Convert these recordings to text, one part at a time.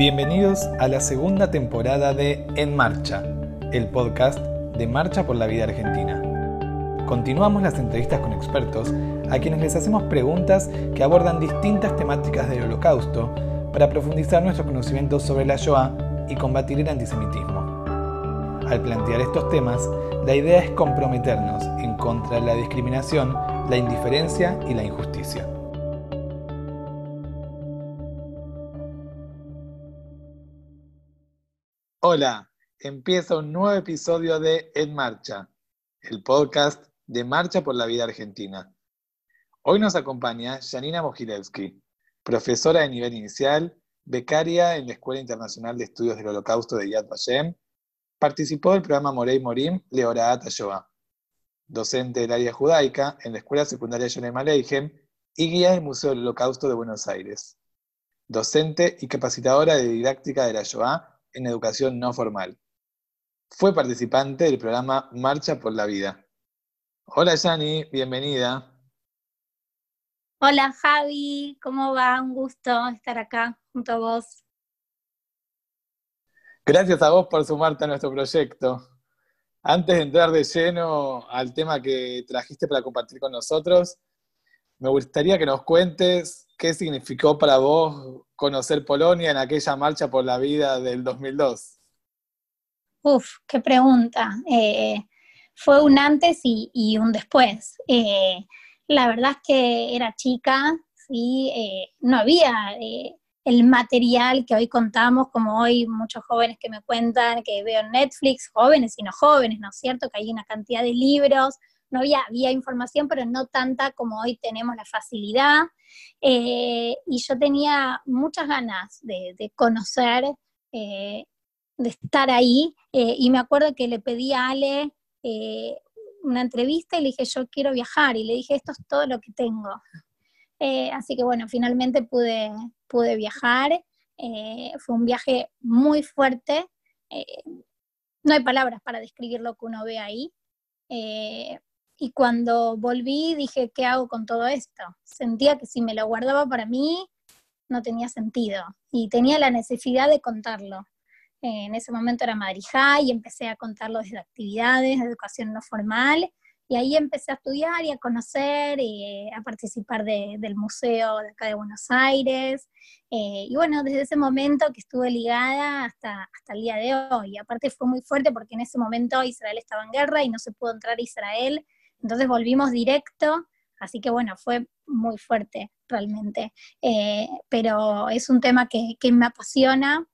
Bienvenidos a la segunda temporada de En Marcha, el podcast de Marcha por la Vida Argentina. Continuamos las entrevistas con expertos a quienes les hacemos preguntas que abordan distintas temáticas del holocausto para profundizar nuestro conocimiento sobre la Shoah y combatir el antisemitismo. Al plantear estos temas, la idea es comprometernos en contra de la discriminación, la indiferencia y la injusticia. Hola, empieza un nuevo episodio de En Marcha, el podcast de Marcha por la Vida Argentina. Hoy nos acompaña Janina Mojilevsky, profesora de nivel inicial, becaria en la Escuela Internacional de Estudios del Holocausto de Yad Vashem, participó del programa Morey Morim Leoraat Shoah, docente del área judaica en la Escuela Secundaria Yonem Aleichem y guía del Museo del Holocausto de Buenos Aires, docente y capacitadora de didáctica de la Shoah en educación no formal. Fue participante del programa Marcha por la Vida. Hola Yani, bienvenida. Hola Javi, ¿cómo va? Un gusto estar acá junto a vos. Gracias a vos por sumarte a nuestro proyecto. Antes de entrar de lleno al tema que trajiste para compartir con nosotros, me gustaría que nos cuentes qué significó para vos conocer Polonia en aquella marcha por la vida del 2002. Uf, qué pregunta. Eh, fue un antes y, un después. Eh, la verdad es que era chica, ¿sí? Eh, no había el material que hoy contamos, como hoy muchos jóvenes que me cuentan, que veo en Netflix, jóvenes y no jóvenes, ¿no es cierto? Que hay una cantidad de libros, no había, había información, pero no tanta como hoy tenemos la facilidad. Eh, y yo tenía muchas ganas de, conocer, eh, de estar ahí. Eh, y me acuerdo que le pedí a Ale una entrevista y le dije, yo quiero viajar. Y le dije, esto es todo lo que tengo. así que bueno, finalmente pude, pude viajar. fue un viaje muy fuerte. no hay palabras para describir lo que uno ve ahí. Y cuando volví dije, ¿qué hago con todo esto? Sentía que si me lo guardaba para mí, no tenía sentido. Y tenía la necesidad de contarlo. en ese momento era Madrid y empecé a contarlo desde actividades de educación no formal. Y ahí empecé a estudiar y a conocer, y a participar del museo de acá de Buenos Aires. Eh, y bueno, desde ese momento que estuve ligada hasta, hasta el día de hoy. Aparte fue muy fuerte porque en ese momento Israel estaba en guerra y no se pudo entrar a Israel entonces volvimos directo, así que bueno, fue muy fuerte realmente. Eh, pero es un tema que, me apasiona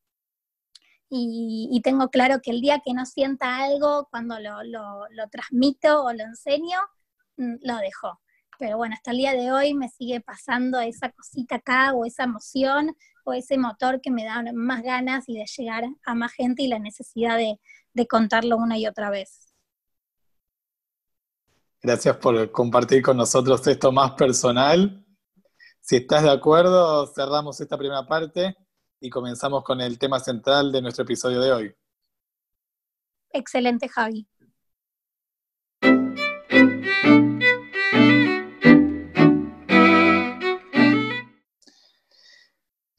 y, tengo claro que el día que no sienta algo, cuando lo, transmito o lo enseño, mm, lo dejo. Pero bueno, hasta el día de hoy me sigue pasando esa cosita acá o esa emoción o ese motor que me da más ganas y de llegar a más gente y la necesidad de contarlo una y otra vez. Gracias por compartir con nosotros esto más personal. Si estás de acuerdo, cerramos esta primera parte y comenzamos con el tema central de nuestro episodio de hoy. Excelente, Javi.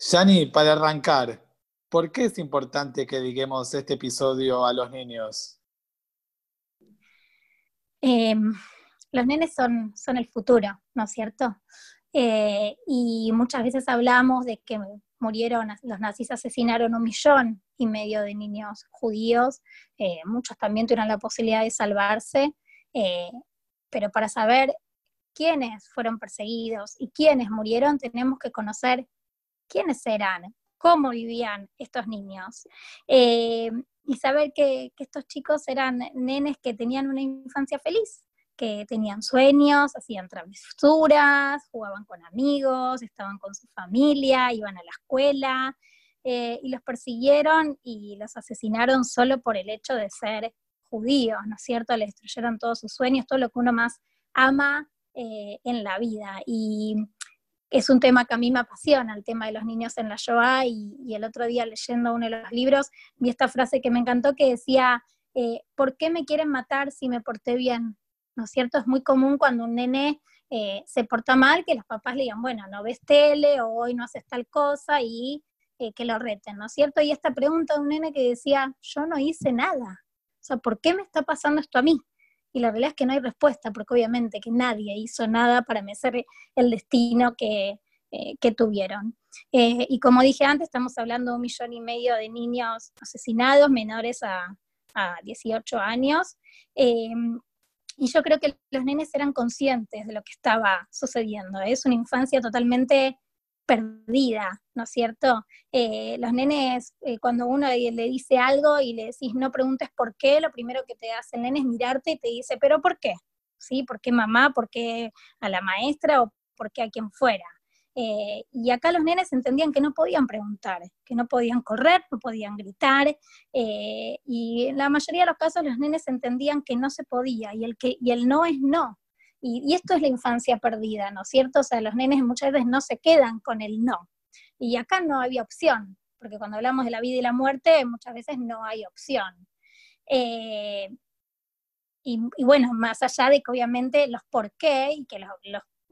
Yani, para arrancar, ¿por qué es importante que digamos este episodio a los niños? Em, los nenes son, son el futuro, ¿no es cierto? Eh, y muchas veces hablamos de que murieron, los nazis asesinaron un millón y medio de niños judíos, eh, muchos también tuvieron la posibilidad de salvarse, eh, pero para saber quiénes fueron perseguidos y quiénes murieron, tenemos que conocer quiénes eran, cómo vivían estos niños. Y saber que, estos chicos eran nenes que tenían una infancia feliz, que tenían sueños, hacían travesuras, jugaban con amigos, estaban con su familia, iban a la escuela, eh, y los persiguieron y los asesinaron solo por el hecho de ser judíos, ¿no es cierto? Le destruyeron todos sus sueños, todo lo que uno más ama eh, en la vida. Y es un tema que a mí me apasiona, el tema de los niños en la Shoah, y, el otro día leyendo uno de los libros vi esta frase que me encantó que decía, eh, ¿por qué me quieren matar si me porté bien? ¿no es cierto? Es muy común cuando un nene eh, se porta mal que los papás le digan, bueno, no ves tele o hoy no haces tal cosa y eh, que lo reten, ¿no es cierto? Y esta pregunta de un nene que decía, yo no hice nada, o sea, ¿por qué me está pasando esto a mí? Y la realidad es que no hay respuesta, porque obviamente que nadie hizo nada para merecer el destino que, eh, que tuvieron. Eh, y como dije antes, estamos hablando de un millón y medio de niños asesinados, menores a, a 18 años. y yo creo que los nenes eran conscientes de lo que estaba sucediendo. Es una infancia totalmente perdida, ¿no es cierto? Eh, los nenes, eh, cuando uno le, dice algo y le decís no preguntes por qué, lo primero que te hace el nene es mirarte y te dice, pero ¿por qué? ¿Sí? ¿Por qué mamá? ¿Por qué a la maestra? ¿O por qué a quien fuera? Eh, y acá los nenes entendían que no podían preguntar, que no podían correr, no podían gritar, y en la mayoría de los casos los nenes entendían que no se podía, y el, que, y el no es no, y, esto es la infancia perdida, ¿no es cierto? O sea, los nenes muchas veces no se quedan con el no. Y acá no había opción, porque cuando hablamos de la vida y la muerte, muchas veces no hay opción. Eh, y, bueno, más allá de que obviamente los por qué y que los,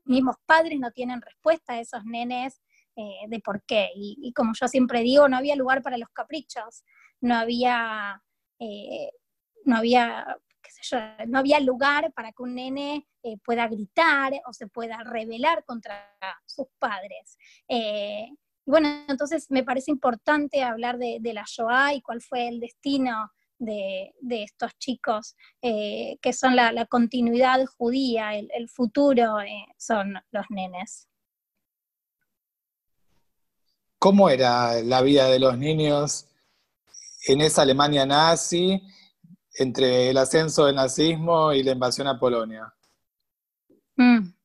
mismos padres no tienen respuesta a esos nenes eh, de por qué. Y, como yo siempre digo, no había lugar para los caprichos, no había, eh, no había no había lugar para que un nene eh, pueda gritar o se pueda rebelar contra sus padres. Eh, bueno, entonces me parece importante hablar de, la Shoah y cuál fue el destino de, estos chicos, eh, que son la, continuidad judía, el, futuro son los nenes. ¿Cómo era la vida de los niños en esa Alemania nazi entre el ascenso del nazismo y la invasión a Polonia? Mm.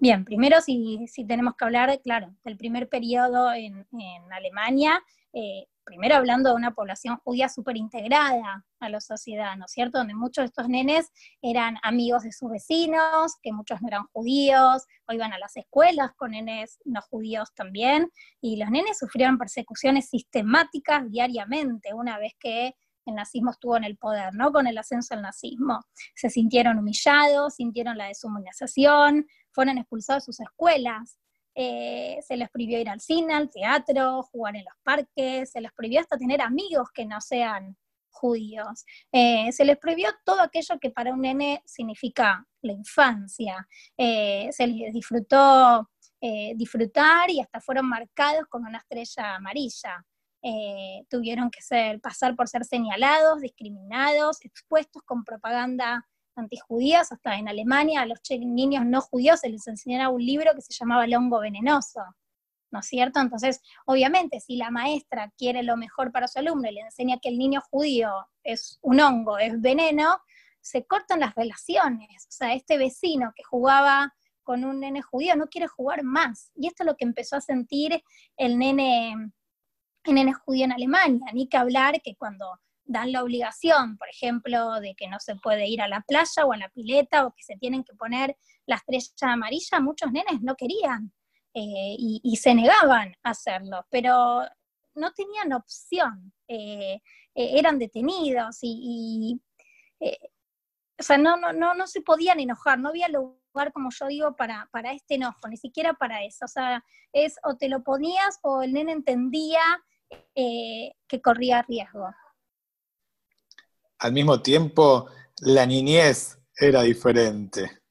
Bien, primero si, tenemos que hablar, claro, del primer periodo en, Alemania, eh, primero hablando de una población judía súper integrada a la sociedad, ¿no es cierto? Donde muchos de estos nenes eran amigos de sus vecinos, que muchos no eran judíos, o iban a las escuelas con nenes no judíos también, y los nenes sufrieron persecuciones sistemáticas diariamente, una vez que el nazismo estuvo en el poder, ¿no? Con el ascenso del nazismo. Se sintieron humillados, sintieron la deshumanización, fueron expulsados de sus escuelas, eh, se les prohibió ir al cine, al teatro, jugar en los parques, se les prohibió hasta tener amigos que no sean judíos. Eh, se les prohibió todo aquello que para un nene significa la infancia. Eh, se les disfrutó disfrutar y hasta fueron marcados con una estrella amarilla. Eh, tuvieron que ser, pasar por ser señalados, discriminados, expuestos con propaganda antijudías, hasta en Alemania a los niños no judíos se les enseñaba un libro que se llamaba El hongo venenoso, ¿no es cierto? Entonces, obviamente, si la maestra quiere lo mejor para su alumno y le enseña que el niño judío es un hongo, es veneno, se cortan las relaciones. O sea, este vecino que jugaba con un nene judío no quiere jugar más. Y esto es lo que empezó a sentir el nene en judío en Alemania, ni que hablar que cuando dan la obligación, por ejemplo, de que no se puede ir a la playa o a la pileta o que se tienen que poner la estrella amarilla, muchos nenes no querían eh, y, se negaban a hacerlo, pero no tenían opción, eh, eh, eran detenidos y, o sea, no, no, no, no se podían enojar, no había lugar, como yo digo, para, para este enojo, ni siquiera para eso, o sea, es o te lo ponías o el nene entendía eh, que corría riesgo. Al mismo tiempo, la niñez era diferente.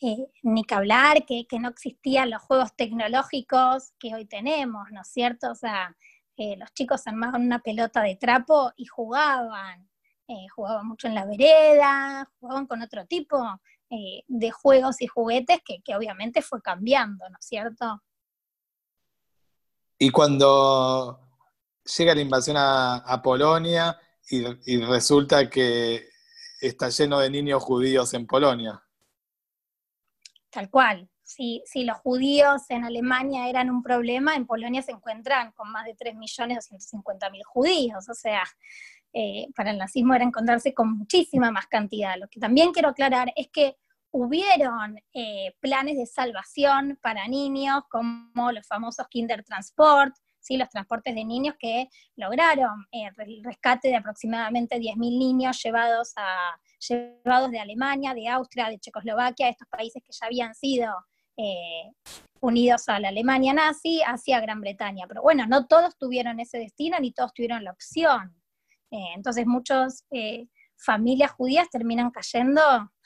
Eh, ni que hablar, que, no existían los juegos tecnológicos que hoy tenemos, ¿no es cierto? O sea, eh, los chicos armaban una pelota de trapo y jugaban, jugaban mucho en la vereda, jugaban con otro tipo de juegos y juguetes que, que obviamente fue cambiando, ¿no es cierto? Y cuando llega la invasión a, Polonia y, resulta que está lleno de niños judíos en Polonia. Tal cual. Si, si, los judíos en Alemania eran un problema, en Polonia se encuentran con más de 3.250.000 judíos. O sea, eh, para el nazismo era encontrarse con muchísima más cantidad. Lo que también quiero aclarar es que hubieron eh, planes de salvación para niños, como los famosos Kinder Transport, ¿sí? los transportes de niños que lograron eh, el rescate de aproximadamente 10.000 niños llevados, a, llevados de Alemania, de Austria, de Checoslovaquia, estos países que ya habían sido eh, unidos a la Alemania nazi hacia Gran Bretaña. Pero bueno, no todos tuvieron ese destino ni todos tuvieron la opción. Eh, entonces muchas eh, familias judías terminan cayendo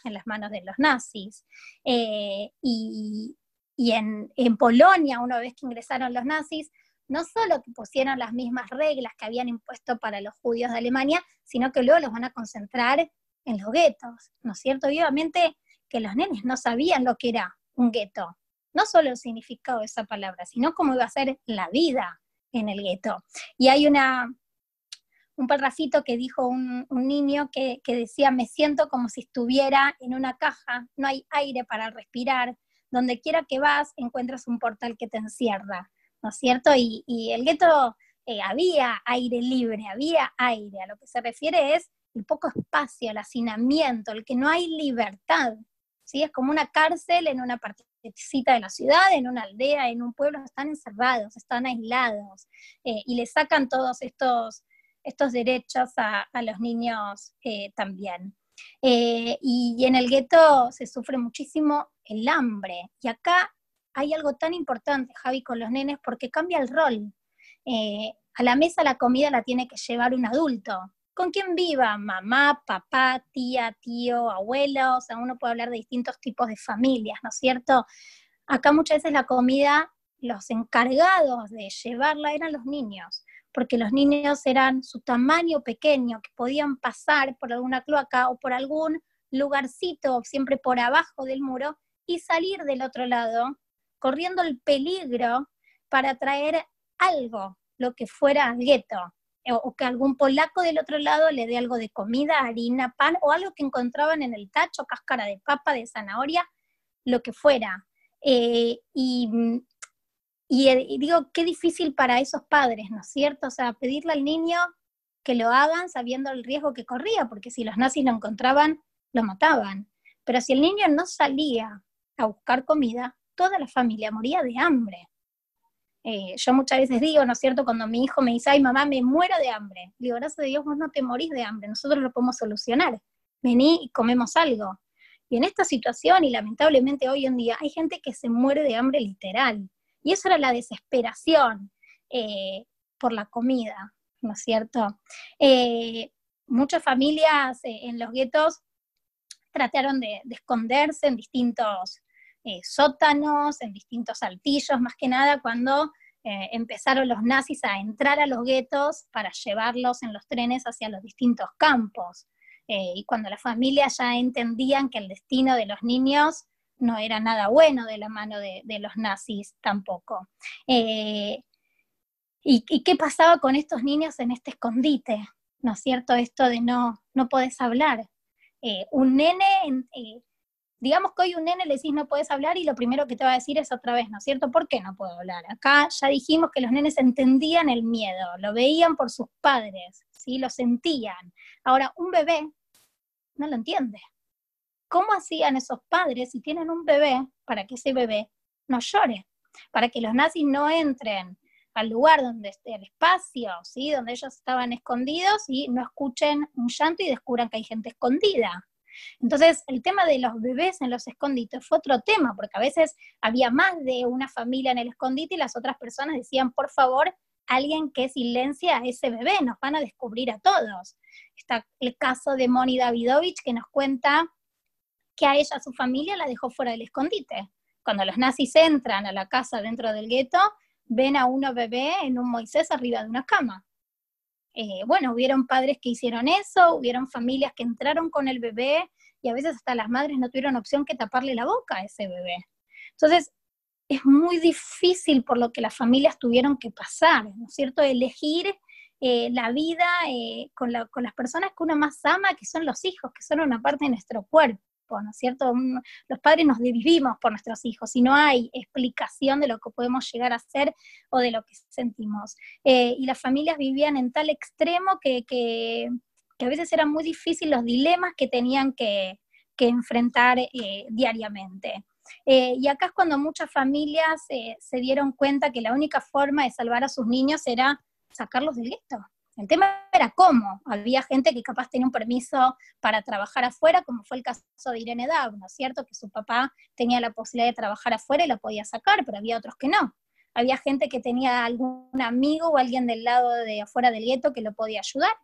en las manos de los nazis. y, en, en, Polonia, una vez que ingresaron los nazis, no solo que pusieron las mismas reglas que habían impuesto para los judíos de Alemania, sino que luego los van a concentrar en los guetos, ¿no es cierto? Y obviamente que los nenes no sabían lo que era un gueto, no solo el significado de esa palabra, sino cómo iba a ser la vida en el gueto. Y hay una, un parrafito que dijo un, niño que, decía, me siento como si estuviera en una caja, no hay aire para respirar, donde quiera que vas encuentras un portal que te encierra, ¿no es cierto? Y, el gueto eh, había aire libre, había aire, a lo que se refiere es el poco espacio, el hacinamiento, el que no hay libertad, ¿sí? Es como una cárcel en una partecita de la ciudad, en una aldea, en un pueblo, están encerrados, están aislados, eh, y le sacan todos estos, estos derechos a, los niños eh, también. Eh, y, en el gueto se sufre muchísimo el hambre, y acá hay algo tan importante, Javi, con los nenes, porque cambia el rol. a la mesa la comida la tiene que llevar un adulto, con quien viva, mamá, papá, tía, tío, abuelo, o sea, uno puede hablar de distintos tipos de familias, ¿no es cierto? Acá muchas veces la comida, los encargados de llevarla eran los niños, porque los niños eran su tamaño pequeño, que podían pasar por alguna cloaca o por algún lugarcito, siempre por abajo del muro, y salir del otro lado, corriendo el peligro para traer algo, lo que fuera gueto o que algún polaco del otro lado le dé algo de comida, harina, pan o algo que encontraban en el tacho, cáscara de papa, de zanahoria, lo que fuera. Eh, y, y, digo, qué difícil para esos padres, ¿no es cierto? O sea, pedirle al niño que lo hagan sabiendo el riesgo que corría, porque si los nazis lo encontraban, lo mataban. Pero si el niño no salía a buscar comida, toda la familia moría de hambre. Eh, yo muchas veces digo, ¿no es cierto? Cuando mi hijo me dice, ay mamá, me muero de hambre. Digo, gracias a Dios vos no te morís de hambre, nosotros lo podemos solucionar. Vení y comemos algo. Y en esta situación, y lamentablemente hoy en día, hay gente que se muere de hambre literal. Y eso era la desesperación eh, por la comida, ¿no es cierto? Eh, muchas familias en los guetos trataron de, de esconderse en distintos eh, sótanos, en distintos altillos, más que nada cuando eh, empezaron los nazis a entrar a los guetos para llevarlos en los trenes hacia los distintos campos. Eh, y cuando las familias ya entendían que el destino de los niños no era nada bueno de la mano de, los nazis tampoco. ¿y, qué pasaba con estos niños en este escondite? ¿No es cierto? Esto de no, no podés hablar. un nene digamos que hoy un nene le decís no puedes hablar y lo primero que te va a decir es otra vez, ¿no es cierto? ¿Por qué no puedo hablar? Acá ya dijimos que los nenes entendían el miedo, lo veían por sus padres, ¿sí? Lo sentían. Ahora, un bebé no lo entiende. ¿Cómo hacían esos padres si tienen un bebé para que ese bebé no llore? Para que los nazis no entren al lugar donde esté el espacio, ¿sí? donde ellos estaban escondidos y no escuchen un llanto y descubran que hay gente escondida. Entonces, el tema de los bebés en los escondites fue otro tema, porque a veces había más de una familia en el escondite y las otras personas decían, por favor, alguien que silencia a ese bebé, nos van a descubrir a todos. Está el caso de Moni Davidovich que nos cuenta que a ella, su familia, la dejó fuera del escondite. Cuando los nazis entran a la casa dentro del gueto, ven a uno bebé en un Moisés arriba de una cama. Eh, bueno, hubieron padres que hicieron eso, hubieron familias que entraron con el bebé y a veces hasta las madres no tuvieron opción que taparle la boca a ese bebé. Entonces, es muy difícil por lo que las familias tuvieron que pasar, ¿no es cierto? Elegir eh, la vida eh, con, con las personas que uno más ama, que son los hijos, que son una parte de nuestro cuerpo. ¿No cierto? Los padres nos vivimos por nuestros hijos y no hay explicación de lo que podemos llegar a ser o de lo que sentimos. Eh, y las familias vivían en tal extremo que, a veces eran muy difíciles los dilemas que tenían que, enfrentar eh, diariamente. Eh, y acá es cuando muchas familias se dieron cuenta que la única forma de salvar a sus niños era sacarlos del gueto, El tema era cómo. Había gente que capaz tenía un permiso para trabajar afuera, como fue el caso de Irene Dav, ¿no es cierto? Que su papá tenía la posibilidad de trabajar afuera y lo podía sacar, pero había otros que no. Había gente que tenía algún amigo o alguien del lado de afuera del gueto que lo podía ayudar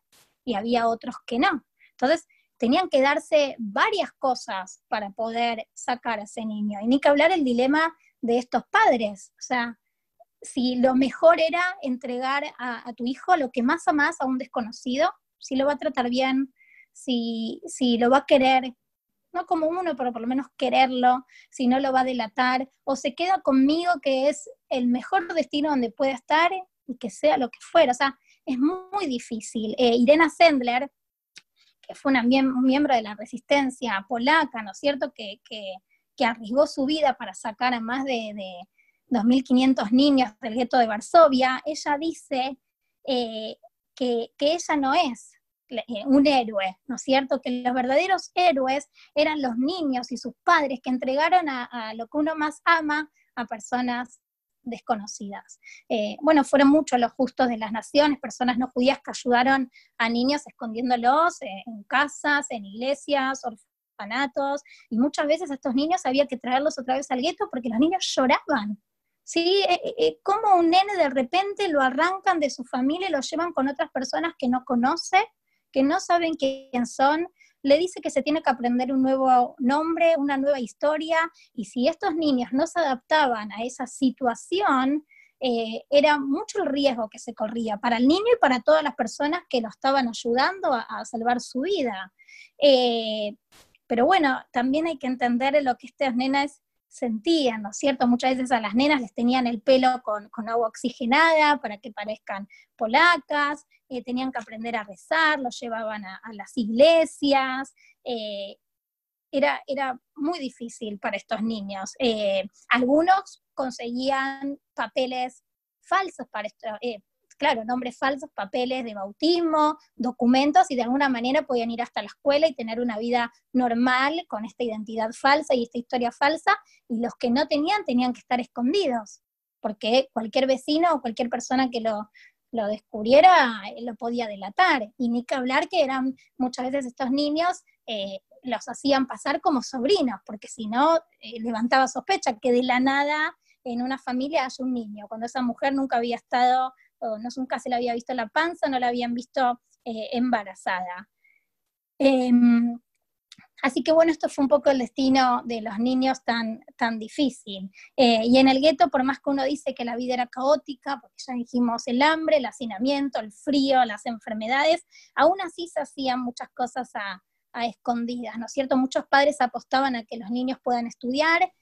y había otros que no. Entonces, tenían que darse varias cosas para poder sacar a ese niño. Y ni que hablar el dilema de estos padres. O sea, si lo mejor era entregar a, tu hijo lo que más amas a un desconocido, si lo va a tratar bien, si, si lo va a querer, no como uno, pero por lo menos quererlo, si no lo va a delatar, o se queda conmigo que es el mejor destino donde pueda estar y que sea lo que fuera. O sea, es muy, difícil. Eh, Irena Sendler, que fue una un miembro de la resistencia polaca, ¿no es cierto?, que, que, arriesgó su vida para sacar a más de 2.500 niños del gueto de Varsovia, ella dice eh, que, ella no es eh, un héroe, ¿no es cierto? Que los verdaderos héroes eran los niños y sus padres que entregaron a, lo que uno más ama a personas desconocidas. Eh, bueno, fueron muchos los justos de las naciones, personas no judías que ayudaron a niños escondiéndolos en casas, en iglesias, orfanatos, y muchas veces a estos niños había que traerlos otra vez al gueto porque los niños lloraban, ¿sí? Eh, eh, eh, como un nene de repente lo arrancan de su familia y lo llevan con otras personas que no conoce, que no saben quién son, le dice que se tiene que aprender un nuevo nombre, una nueva historia, y si estos niños no se adaptaban a esa situación, era mucho el riesgo que se corría para el niño y para todas las personas que lo estaban ayudando a, salvar su vida. pero bueno, también hay que entender lo que estas nenas sentían, ¿no es cierto? Muchas veces a las nenas les tenían el pelo con, agua oxigenada para que parezcan polacas, eh, tenían que aprender a rezar, los llevaban a, las iglesias, eh, era, era, muy difícil para estos niños. Eh, algunos conseguían papeles falsos para, esto, claro, nombres falsos, papeles de bautismo, documentos, y de alguna manera podían ir hasta la escuela y tener una vida normal con esta identidad falsa y esta historia falsa, y los que no tenían tenían que estar escondidos, porque cualquier vecino o cualquier persona que lo, descubriera eh, lo podía delatar, y ni que hablar que eran muchas veces estos niños eh, los hacían pasar como sobrinos, porque si no, eh, levantaba sospecha que de la nada en una familia haya un niño, cuando esa mujer nunca había estado o no, nunca se le había visto la panza, no la habían visto eh, embarazada. Em, así que bueno, esto fue un poco el destino de los niños tan, tan difícil. Eh, y en el gueto, por más que uno dice que la vida era caótica, porque ya dijimos el hambre, el hacinamiento, el frío, las enfermedades, aún así se hacían muchas cosas a, escondidas, ¿no es cierto? Muchos padres apostaban a que los niños puedan estudiar,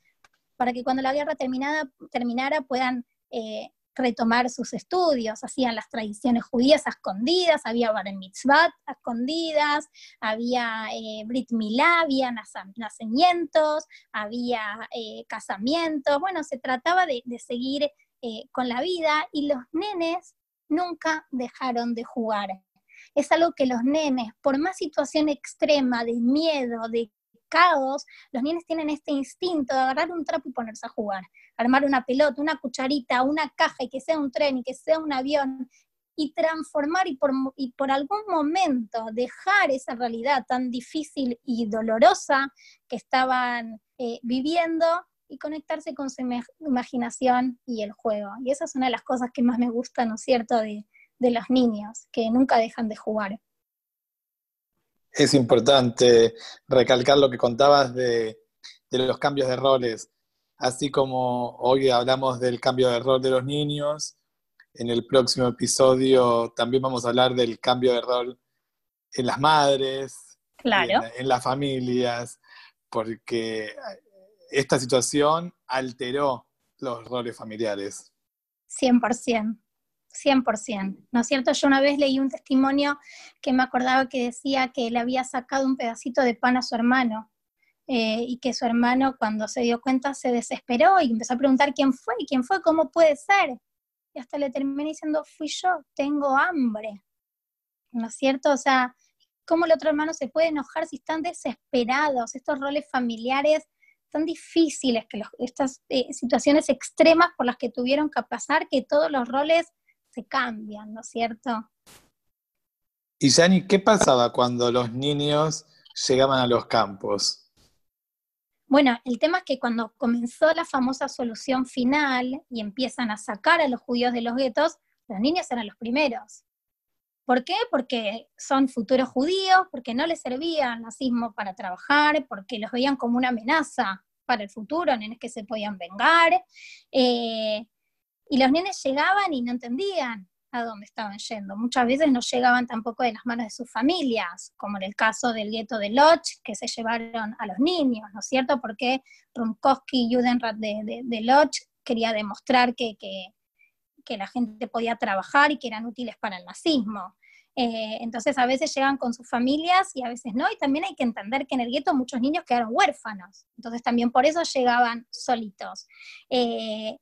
para que cuando la guerra terminada, terminara puedan eh, retomar sus estudios, hacían las tradiciones judías a escondidas, había bar mitzvah a escondidas, había brit milá, había nacimientos, había eh, casamientos, bueno, se trataba de, seguir eh, con la vida y los nenes nunca dejaron de jugar. Es algo que los nenes, por más situación extrema de miedo, de caos, los niños tienen este instinto de agarrar un trapo y ponerse a jugar, armar una pelota, una cucharita, una caja y que sea un tren y que sea un avión y transformar y por, y por algún momento dejar esa realidad tan difícil y dolorosa que estaban eh, viviendo y conectarse con su imaginación y el juego. Y esa es una de las cosas que más me gusta, ¿no es cierto?, de, de los niños, que nunca dejan de jugar es importante recalcar lo que contabas de, los cambios de roles, así como hoy hablamos del cambio de rol de los niños, en el próximo episodio también vamos a hablar del cambio de rol en las madres, en, las familias, porque esta situación alteró los roles familiares. 100%. 100%, ¿no es cierto? Yo una vez leí un testimonio que me acordaba que decía que le había sacado un pedacito de pan a su hermano eh, y que su hermano cuando se dio cuenta se desesperó y empezó a preguntar quién fue, quién fue, cómo puede ser. Y hasta le terminé diciendo, fui yo, tengo hambre, ¿no es cierto? O sea, ¿cómo el otro hermano se puede enojar si están desesperados? Estos roles familiares tan difíciles, que estas eh, situaciones extremas por las que tuvieron que pasar, que todos los roles cambian, ¿no es cierto? Y Yani, ¿qué pasaba cuando los niños llegaban a los campos? Bueno, el tema es que cuando comenzó la famosa solución final y empiezan a sacar a los judíos de los guetos, los niños eran los primeros. ¿Por qué? Porque son futuros judíos, porque no les servía el nazismo para trabajar, porque los veían como una amenaza para el futuro, nenes que se podían vengar. Eh, y los nenes llegaban y no entendían a dónde estaban yendo. Muchas veces no llegaban tampoco de las manos de sus familias, como en el caso del gueto de Loch, que se llevaron a los niños, ¿no es cierto? Porque Rumkowski y Judenrat de, de, Loch quería demostrar que, que, la gente podía trabajar y que eran útiles para el nazismo. Eh, entonces a veces llegan con sus familias y a veces no, y también hay que entender que en el gueto muchos niños quedaron huérfanos, entonces también por eso llegaban solitos. Eh,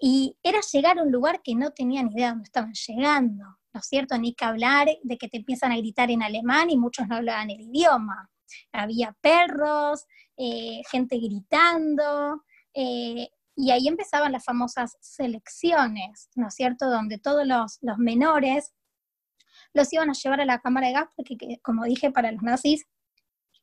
y era llegar a un lugar que no tenían idea de dónde estaban llegando, ¿no es cierto? Ni que hablar de que te empiezan a gritar en alemán y muchos no hablaban el idioma. Había perros, eh, gente gritando, eh, y ahí empezaban las famosas selecciones, ¿no es cierto? Donde todos los, los menores los iban a llevar a la cámara de gas porque, como dije, para los nazis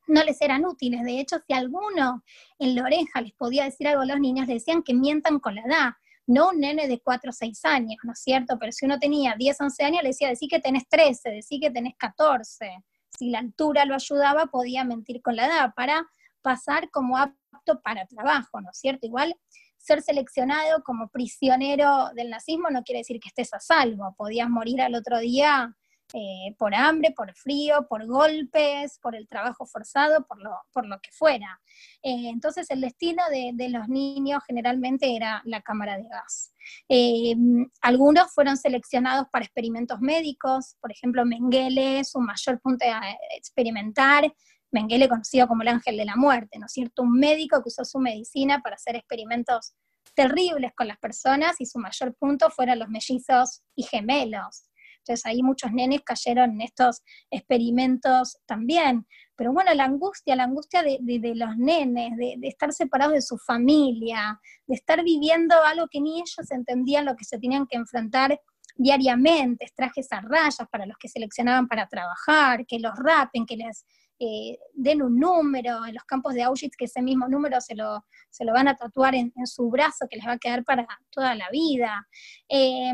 no les eran útiles. De hecho, si alguno en la oreja les podía decir algo a los niños, les decían que mientan con la edad no un nene de 4 o 6 años, ¿no es cierto? Pero si uno tenía 10, 11 años, le decía, decí que tenés 13, decí que tenés 14. Si la altura lo ayudaba, podía mentir con la edad para pasar como apto para trabajo, ¿no es cierto? Igual ser seleccionado como prisionero del nazismo no quiere decir que estés a salvo, podías morir al otro día eh, por hambre, por frío, por golpes, por el trabajo forzado, por lo, por lo que fuera. Eh, entonces el destino de, los niños generalmente era la cámara de gas. Eh, algunos fueron seleccionados para experimentos médicos, por ejemplo Mengele, su mayor punto a experimentar, Mengele conocido como el ángel de la muerte, ¿no es cierto? Un médico que usó su medicina para hacer experimentos terribles con las personas y su mayor punto fueron los mellizos y gemelos. Entonces ahí muchos nenes cayeron en estos experimentos también. Pero bueno, la angustia, la angustia de, los nenes, de, estar separados de su familia, de estar viviendo algo que ni ellos entendían lo que se tenían que enfrentar diariamente, trajes a rayas para los que seleccionaban para trabajar, que los rapen, que les eh, den un número en los campos de Auschwitz, que ese mismo número se lo, se lo van a tatuar en, su brazo, que les va a quedar para toda la vida. Eh,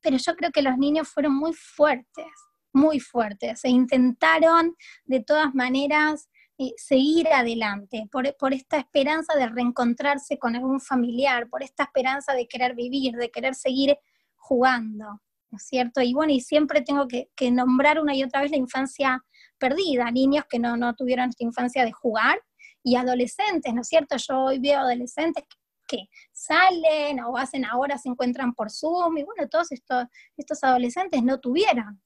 pero yo creo que los niños fueron muy fuertes, muy fuertes, e intentaron de todas maneras eh, seguir adelante, por, esta esperanza de reencontrarse con algún familiar, por esta esperanza de querer vivir, de querer seguir jugando, ¿no es cierto? Y bueno, y siempre tengo que, nombrar una y otra vez la infancia perdida, niños que no, no tuvieron esta infancia de jugar, y adolescentes, ¿no es cierto? Yo hoy veo adolescentes que salen o hacen ahora, se encuentran por Zoom, y bueno, todos estos, estos adolescentes no tuvieron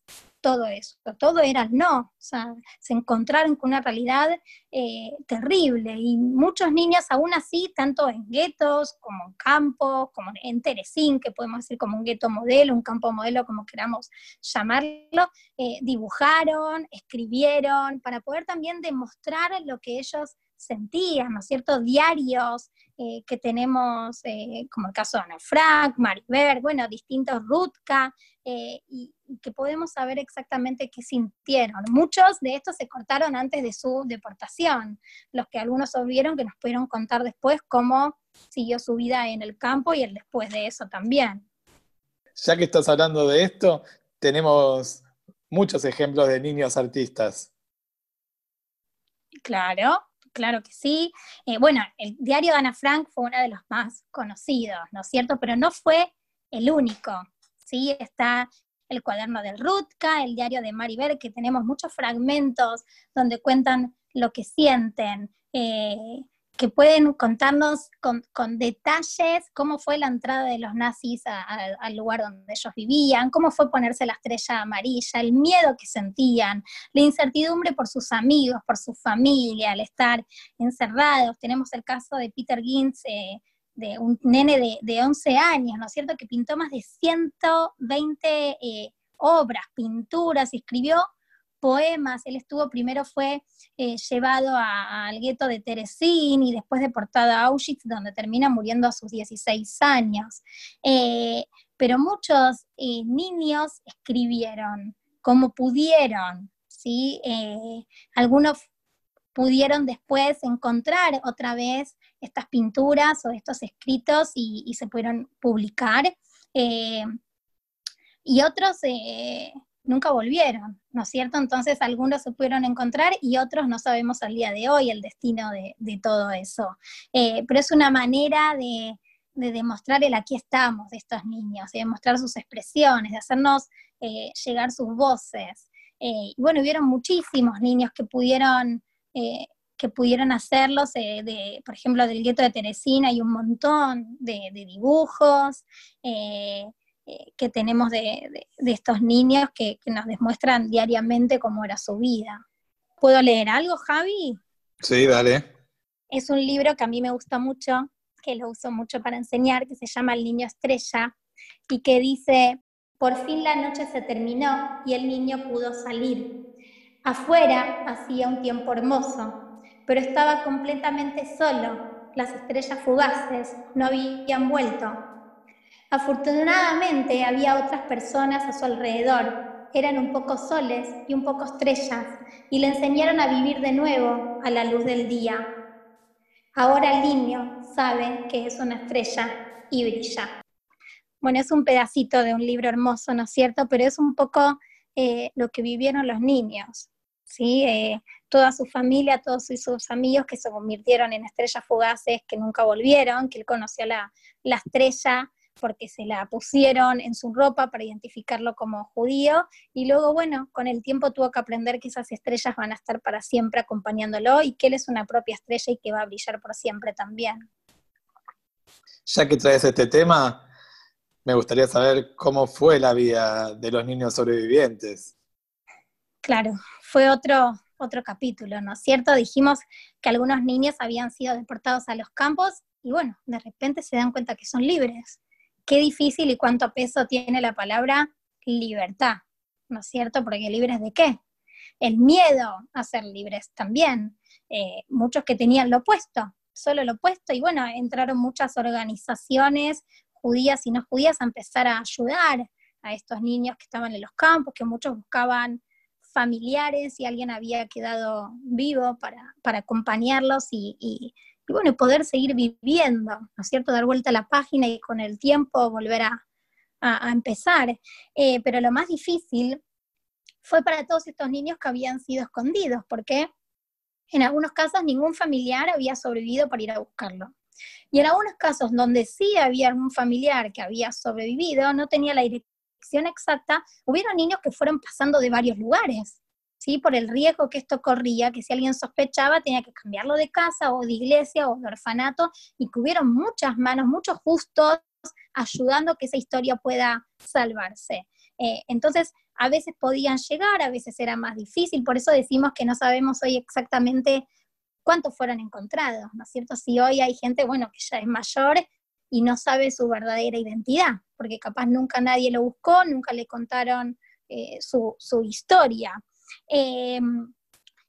todo eso, todo era no, o sea, se encontraron con una realidad eh, terrible y muchos niños aún así, tanto en guetos como en campos, como en Teresín, que podemos decir como un gueto modelo, un campo modelo, como queramos llamarlo, eh, dibujaron, escribieron, para poder también demostrar lo que ellos sentían, ¿no es cierto? Diarios eh, que tenemos, eh, como el caso de Ana Frank, Maribel, bueno, distintos Rutka, eh, y, que podemos saber exactamente qué sintieron. Muchos de estos se cortaron antes de su deportación, los que algunos vieron que nos pudieron contar después cómo siguió su vida en el campo y el después de eso también. Ya que estás hablando de esto, tenemos muchos ejemplos de niños artistas. Claro, claro que sí. Eh, bueno, el diario de Ana Frank fue uno de los más conocidos, ¿no es cierto? Pero no fue el único, ¿sí? Está el cuaderno del Rutka, el diario de Maribel, que tenemos muchos fragmentos donde cuentan lo que sienten. Eh, pueden contarnos con, detalles cómo fue la entrada de los nazis al lugar donde ellos vivían, cómo fue ponerse la estrella amarilla, el miedo que sentían, la incertidumbre por sus amigos, por su familia, al estar encerrados. Tenemos el caso de Peter Gintz, eh, de un nene de, de, 11 años, ¿no es cierto?, que pintó más de 120 eh, obras, pinturas, y escribió poemas. Él estuvo, primero fue eh, llevado al gueto de Teresín y después deportado a Auschwitz, donde termina muriendo a sus 16 años. Eh, pero muchos eh, niños escribieron, cómo pudieron, ¿sí? algunos pudieron después encontrar otra vez estas pinturas o estos escritos y, se pudieron publicar. Y otros nunca volvieron, ¿no es cierto? Entonces algunos se pudieron encontrar y otros no sabemos al día de hoy el destino de, todo eso. Eh, pero es una manera de, demostrar el aquí estamos de estos niños, de demostrar sus expresiones, de hacernos llegar sus voces. y bueno, hubieron muchísimos niños que pudieron eh, que pudieron hacerlos, de, por ejemplo, del gueto de Teresina, hay un montón de, dibujos eh, que tenemos de, estos niños que, nos demuestran diariamente cómo era su vida. ¿Puedo leer algo, Javi? Sí, dale. Es un libro que a mí me gusta mucho, que lo uso mucho para enseñar, que se llama El Niño Estrella, y que dice, por fin la noche se terminó y el niño pudo salir. Afuera hacía un tiempo hermoso, pero estaba completamente solo. Las estrellas fugaces no habían vuelto. Afortunadamente había otras personas a su alrededor. Eran un poco soles y un poco estrellas y le enseñaron a vivir de nuevo a la luz del día. Ahora el niño sabe que es una estrella y brilla. Bueno, es un pedacito de un libro hermoso, ¿no es cierto? Pero es un poco eh, lo que vivieron los niños. ¿sí? Eh, toda su familia, todos sus amigos que se convirtieron en estrellas fugaces, que nunca volvieron, que él conoció la, la estrella porque se la pusieron en su ropa para identificarlo como judío, y luego, bueno, con el tiempo tuvo que aprender que esas estrellas van a estar para siempre acompañándolo y que él es una propia estrella y que va a brillar por siempre también. Ya que traes este tema, me gustaría saber cómo fue la vida de los niños sobrevivientes. Claro, fue otro, otro capítulo, ¿no es cierto? Dijimos que algunos niños habían sido deportados a los campos y bueno, de repente se dan cuenta que son libres. Qué difícil y cuánto peso tiene la palabra libertad, ¿no es cierto? Porque libres de qué? El miedo a ser libres también. Eh, muchos que tenían lo opuesto, solo lo opuesto, y bueno, entraron muchas organizaciones judías y no judías a empezar a ayudar a estos niños que estaban en los campos, que muchos buscaban familiares, si alguien había quedado vivo para, acompañarlos y, bueno, poder seguir viviendo, ¿no es cierto? Dar vuelta a la página y con el tiempo volver a, empezar. Eh, pero lo más difícil fue para todos estos niños que habían sido escondidos, porque en algunos casos ningún familiar había sobrevivido para ir a buscarlo. Y en algunos casos donde sí había algún familiar que había sobrevivido, no tenía la exacta, hubieron niños que fueron pasando de varios lugares, ¿sí? Por el riesgo que esto corría, que si alguien sospechaba tenía que cambiarlo de casa o de iglesia o de orfanato, y que hubieron muchas manos, muchos justos ayudando a que esa historia pueda salvarse. Eh, entonces, a veces podían llegar, a veces era más difícil, por eso decimos que no sabemos hoy exactamente cuántos fueron encontrados, ¿no es cierto? Si hoy hay gente, bueno, que ya es mayor y no sabe su verdadera identidad, porque capaz nunca nadie lo buscó, nunca le contaron eh, su, historia. Em,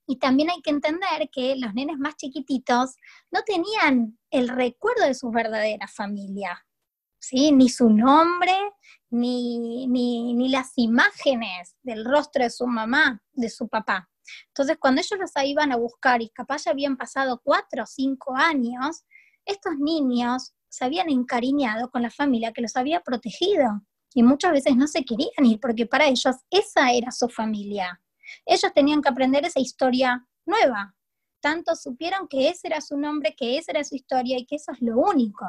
y también hay que entender que los nenes más chiquititos no tenían el recuerdo de su verdadera familia, ¿sí? ni su nombre, ni, ni, las imágenes del rostro de su mamá, de su papá. Entonces, cuando ellos los iban a buscar y capaz ya habían pasado cuatro o cinco años, estos niños se habían encariñado con la familia que los había protegido y muchas veces no se querían ir porque para ellos esa era su familia. Ellos tenían que aprender esa historia nueva. Tanto supieron que ese era su nombre, que esa era su historia y que eso es lo único.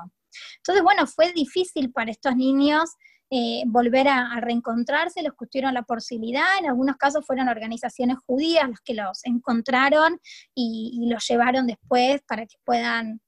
Entonces, bueno, fue difícil para estos niños eh, volver a, reencontrarse, los que la posibilidad, en algunos casos fueron organizaciones judías las que los encontraron y, los llevaron después para que puedan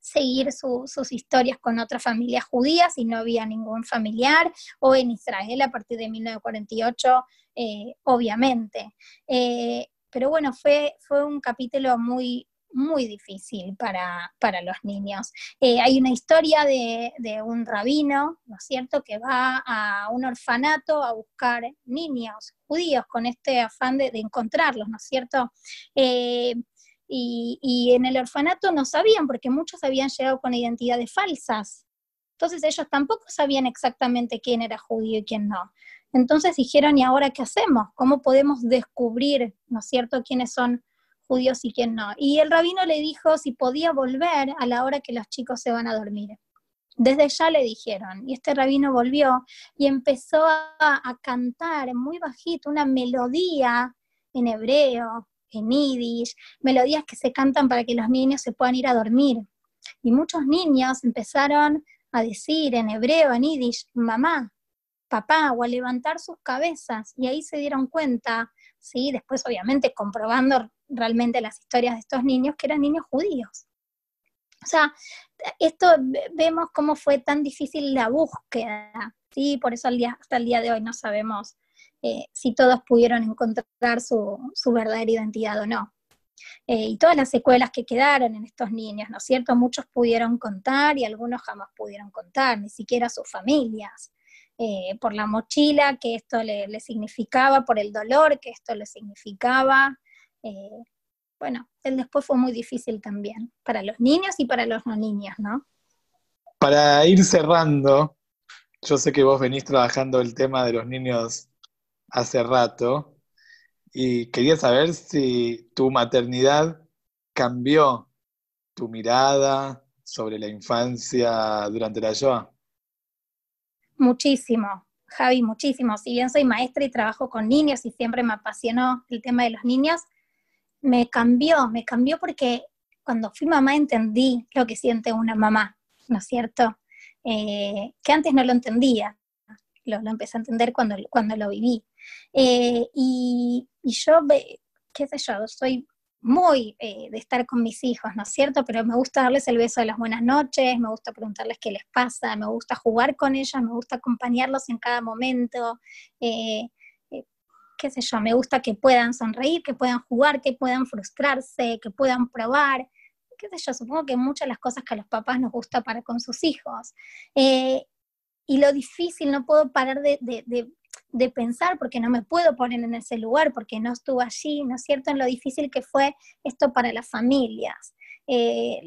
seguir sus historias con otras familias judías y no había ningún familiar, o en Israel a partir de 1948, eh, obviamente. Eh, pero bueno, fue, fue un capítulo muy, muy difícil para, los niños. Eh, hay una historia de, un rabino, ¿no es cierto?, que va a un orfanato a buscar niños judíos con este afán de, de encontrarlos, ¿no es cierto? Y, en el orfanato no sabían, porque muchos habían llegado con identidades falsas. Entonces ellos tampoco sabían exactamente quién era judío y quién no. Entonces dijeron, ¿y ahora qué hacemos? ¿Cómo podemos descubrir, ¿no es cierto?, quiénes son judíos y quién no. Y el rabino le dijo si podía volver a la hora que los chicos se van a dormir. Desde ya le dijeron, y este rabino volvió y empezó a, cantar muy bajito una melodía en hebreo, en yiddish, melodías que se cantan para que los niños se puedan ir a dormir. Y muchos niños empezaron a decir en hebreo, en yiddish, mamá, papá, o a levantar sus cabezas, y ahí se dieron cuenta, ¿sí? después obviamente comprobando realmente las historias de estos niños, que eran niños judíos. O sea, esto vemos cómo fue tan difícil la búsqueda, ¿sí? Por eso hasta el día de hoy no sabemos eh, si todos pudieron encontrar su, verdadera identidad o no. Eh, y todas las secuelas que quedaron en estos niños, ¿no es cierto? Muchos pudieron contar y algunos jamás pudieron contar, ni siquiera sus familias, eh, por la mochila que esto le, significaba, por el dolor que esto le significaba, eh, bueno, el después fue muy difícil también, para los niños y para los no niños, ¿no? Para ir cerrando, yo sé que vos venís trabajando el tema de los niños hace rato y quería saber si tu maternidad cambió tu mirada sobre la infancia durante la Shoah. Muchísimo, Javi, muchísimo. Si bien soy maestra y trabajo con niños y siempre me apasionó el tema de los niños, me cambió, me cambió porque cuando fui mamá entendí lo que siente una mamá, ¿no es cierto? Eh, que antes no lo entendía, lo, empecé a entender cuando, cuando lo viví. Eh, y, yo, qué sé yo, soy muy eh, de estar con mis hijos, ¿no es cierto? Pero me gusta darles el beso de las buenas noches, me gusta preguntarles qué les pasa, me gusta jugar con ellos, me gusta acompañarlos en cada momento qué sé yo, me gusta que puedan sonreír, que puedan jugar, que puedan frustrarse, que puedan probar, qué sé yo, supongo que muchas de las cosas que a los papás nos gusta para con sus hijos. Eh, y lo difícil, no puedo parar de, pensar porque no me puedo poner en ese lugar, porque no estuve allí, ¿no es cierto?, en lo difícil que fue esto para las familias. Eh,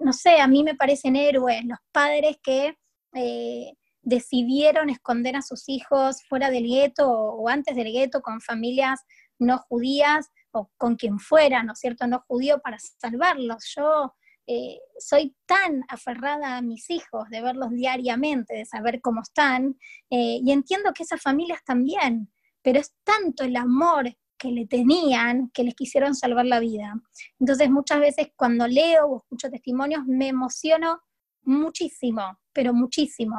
no sé, a mí me parecen héroes los padres que eh, decidieron esconder a sus hijos fuera del gueto o, antes del gueto con familias no judías o con quien fuera, ¿no es cierto?, no judío para salvarlos. Yo eh, soy tan aferrada a mis hijos de verlos diariamente, de saber cómo están, eh, y entiendo que esas familias también, pero es tanto el amor que le tenían que les quisieron salvar la vida. Entonces muchas veces cuando leo o escucho testimonios me emociono muchísimo, pero muchísimo.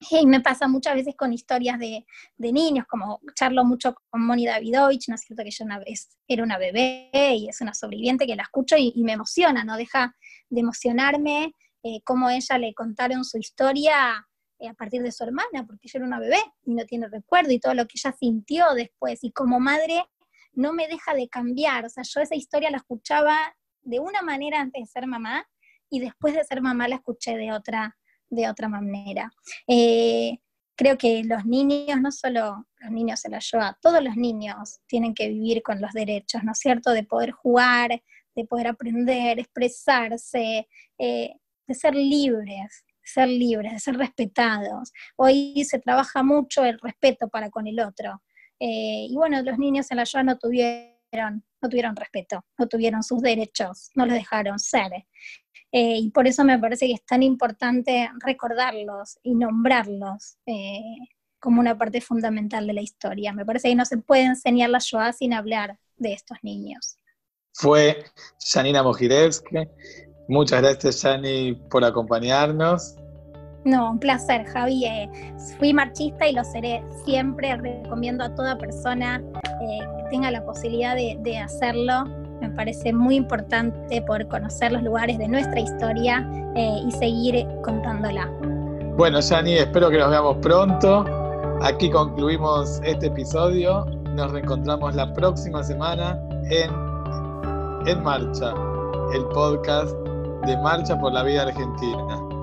Y me pasa muchas veces con historias de, niños, como charlo mucho con Moni Davidovich, ¿no es cierto que ella una vez era una bebé y es una sobreviviente que la escucho y, me emociona, no deja de emocionarme eh, cómo ella le contaron su historia eh, a partir de su hermana, porque ella era una bebé y no tiene recuerdo y todo lo que ella sintió después. Y como madre no me deja de cambiar, o sea, yo esa historia la escuchaba de una manera antes de ser mamá y después de ser mamá la escuché de otra de otra manera. Eh, creo que los niños, no solo los niños se la lleva, todos los niños tienen que vivir con los derechos, ¿no es cierto? De poder jugar, de poder aprender, expresarse, eh, de ser libres, de ser libres, de ser respetados. Hoy se trabaja mucho el respeto para con el otro. Eh, y bueno, los niños en la Shoah no tuvieron, no tuvieron respeto, no tuvieron sus derechos, no los dejaron ser. Eh, y por eso me parece que es tan importante recordarlos y nombrarlos eh, como una parte fundamental de la historia. Me parece que no se puede enseñar la Shoah sin hablar de estos niños. Fue Janina Mojirevsky. Muchas gracias, Jani, por acompañarnos. No, un placer, Javi. Eh, fui marchista y lo seré siempre. Recomiendo a toda persona que tenga la posibilidad de hacerlo me parece muy importante poder conocer los lugares de nuestra historia eh, y seguir contándola. Bueno, Yani, espero que nos veamos pronto. Aquí concluimos este episodio. Nos reencontramos la próxima semana en En Marcha, el podcast de Marcha por la Vida Argentina.